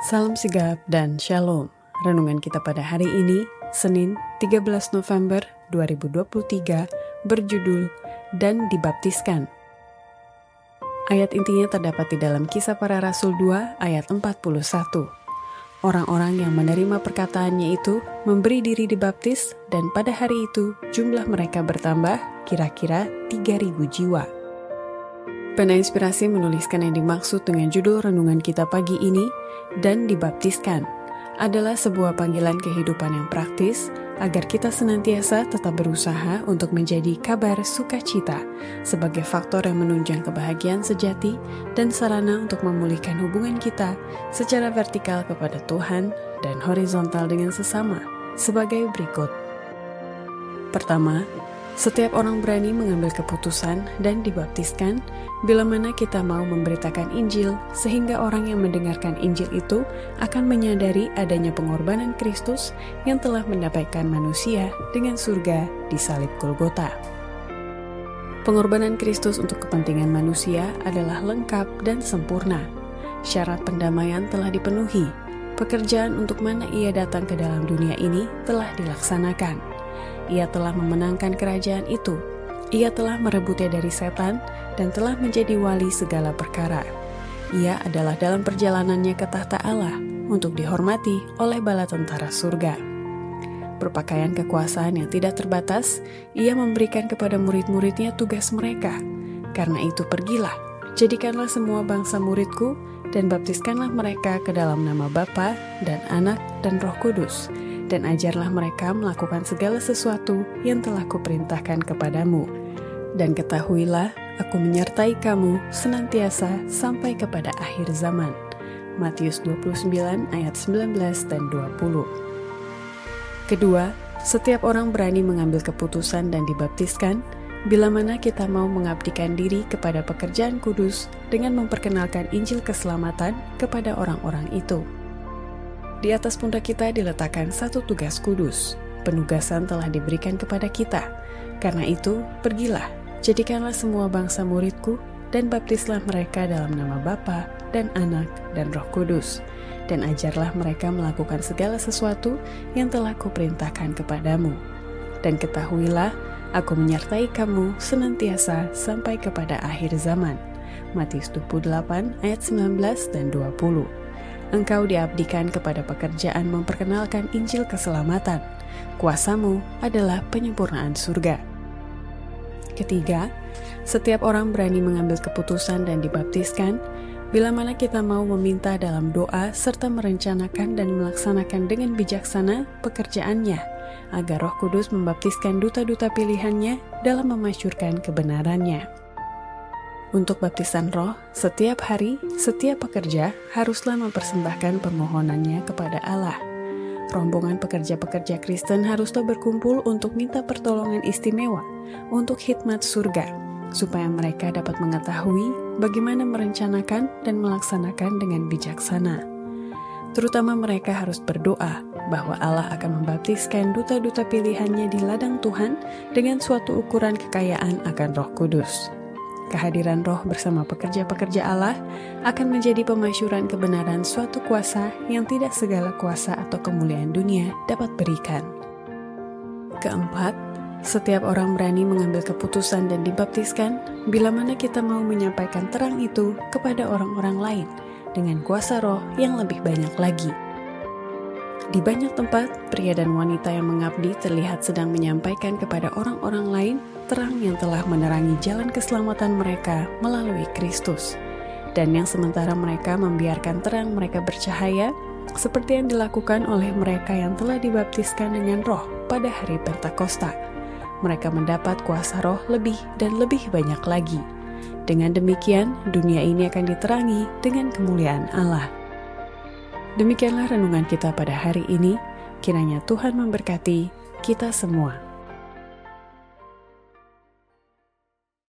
Salam sigap dan shalom. Renungan kita pada hari ini, Senin 13 November 2023, berjudul Dan Dibaptiskan. Ayat intinya terdapat di dalam kisah para rasul 2 ayat 41. Orang-orang yang menerima perkataannya itu memberi diri dibaptis dan pada hari itu jumlah mereka bertambah kira-kira 3000 jiwa. Pena Inspirasi menuliskan yang dimaksud dengan judul renungan kita pagi ini dan dibaptiskan adalah sebuah panggilan kehidupan yang praktis agar kita senantiasa tetap berusaha untuk menjadi kabar sukacita sebagai faktor yang menunjang kebahagiaan sejati dan sarana untuk memulihkan hubungan kita secara vertikal kepada Tuhan dan horizontal dengan sesama sebagai berikut. Pertama, setiap orang berani mengambil keputusan dan dibaptiskan bila mana kita mau memberitakan Injil, sehingga orang yang mendengarkan Injil itu akan menyadari adanya pengorbanan Kristus yang telah mendapatkan manusia dengan surga di salib Golgota. Pengorbanan Kristus untuk kepentingan manusia adalah lengkap dan sempurna. Syarat pendamaian telah dipenuhi. Pekerjaan untuk mana ia datang ke dalam dunia ini telah dilaksanakan ia telah memenangkan kerajaan itu. Ia telah merebutnya dari setan dan telah menjadi wali segala perkara. Ia adalah dalam perjalanannya ke tahta Allah untuk dihormati oleh bala tentara surga. Berpakaian kekuasaan yang tidak terbatas, ia memberikan kepada murid-muridnya tugas mereka. Karena itu pergilah, jadikanlah semua bangsa muridku dan baptiskanlah mereka ke dalam nama Bapa dan Anak dan Roh Kudus, dan ajarlah mereka melakukan segala sesuatu yang telah kuperintahkan kepadamu. Dan ketahuilah, aku menyertai kamu senantiasa sampai kepada akhir zaman. Matius 29 ayat 19 dan 20. Kedua, setiap orang berani mengambil keputusan dan dibaptiskan bila mana kita mau mengabdikan diri kepada pekerjaan kudus dengan memperkenalkan Injil keselamatan kepada orang-orang itu. Di atas pundak kita diletakkan satu tugas kudus. Penugasan telah diberikan kepada kita. Karena itu, pergilah, jadikanlah semua bangsa muridku, dan baptislah mereka dalam nama Bapa dan Anak dan Roh Kudus. Dan ajarlah mereka melakukan segala sesuatu yang telah kuperintahkan kepadamu. Dan ketahuilah, aku menyertai kamu senantiasa sampai kepada akhir zaman. Matius 28 ayat 19 dan 20 engkau diabdikan kepada pekerjaan memperkenalkan Injil keselamatan. Kuasamu adalah penyempurnaan surga. Ketiga, setiap orang berani mengambil keputusan dan dibaptiskan bila mana kita mau meminta dalam doa serta merencanakan dan melaksanakan dengan bijaksana pekerjaannya agar Roh Kudus membaptiskan duta-duta pilihannya dalam memasyurkan kebenarannya. Untuk baptisan roh, setiap hari, setiap pekerja haruslah mempersembahkan permohonannya kepada Allah. Rombongan pekerja-pekerja Kristen haruslah berkumpul untuk minta pertolongan istimewa untuk khidmat surga, supaya mereka dapat mengetahui bagaimana merencanakan dan melaksanakan dengan bijaksana. Terutama mereka harus berdoa bahwa Allah akan membaptiskan duta-duta pilihannya di ladang Tuhan dengan suatu ukuran kekayaan akan roh kudus kehadiran roh bersama pekerja-pekerja Allah akan menjadi pemasyuran kebenaran suatu kuasa yang tidak segala kuasa atau kemuliaan dunia dapat berikan. Keempat, setiap orang berani mengambil keputusan dan dibaptiskan bila mana kita mau menyampaikan terang itu kepada orang-orang lain dengan kuasa roh yang lebih banyak lagi. Di banyak tempat, pria dan wanita yang mengabdi terlihat sedang menyampaikan kepada orang-orang lain terang yang telah menerangi jalan keselamatan mereka melalui Kristus, dan yang sementara mereka membiarkan terang mereka bercahaya, seperti yang dilakukan oleh mereka yang telah dibaptiskan dengan Roh pada hari Pentakosta. Mereka mendapat kuasa Roh lebih dan lebih banyak lagi. Dengan demikian, dunia ini akan diterangi dengan kemuliaan Allah. Demikianlah renungan kita pada hari ini. Kiranya Tuhan memberkati kita semua.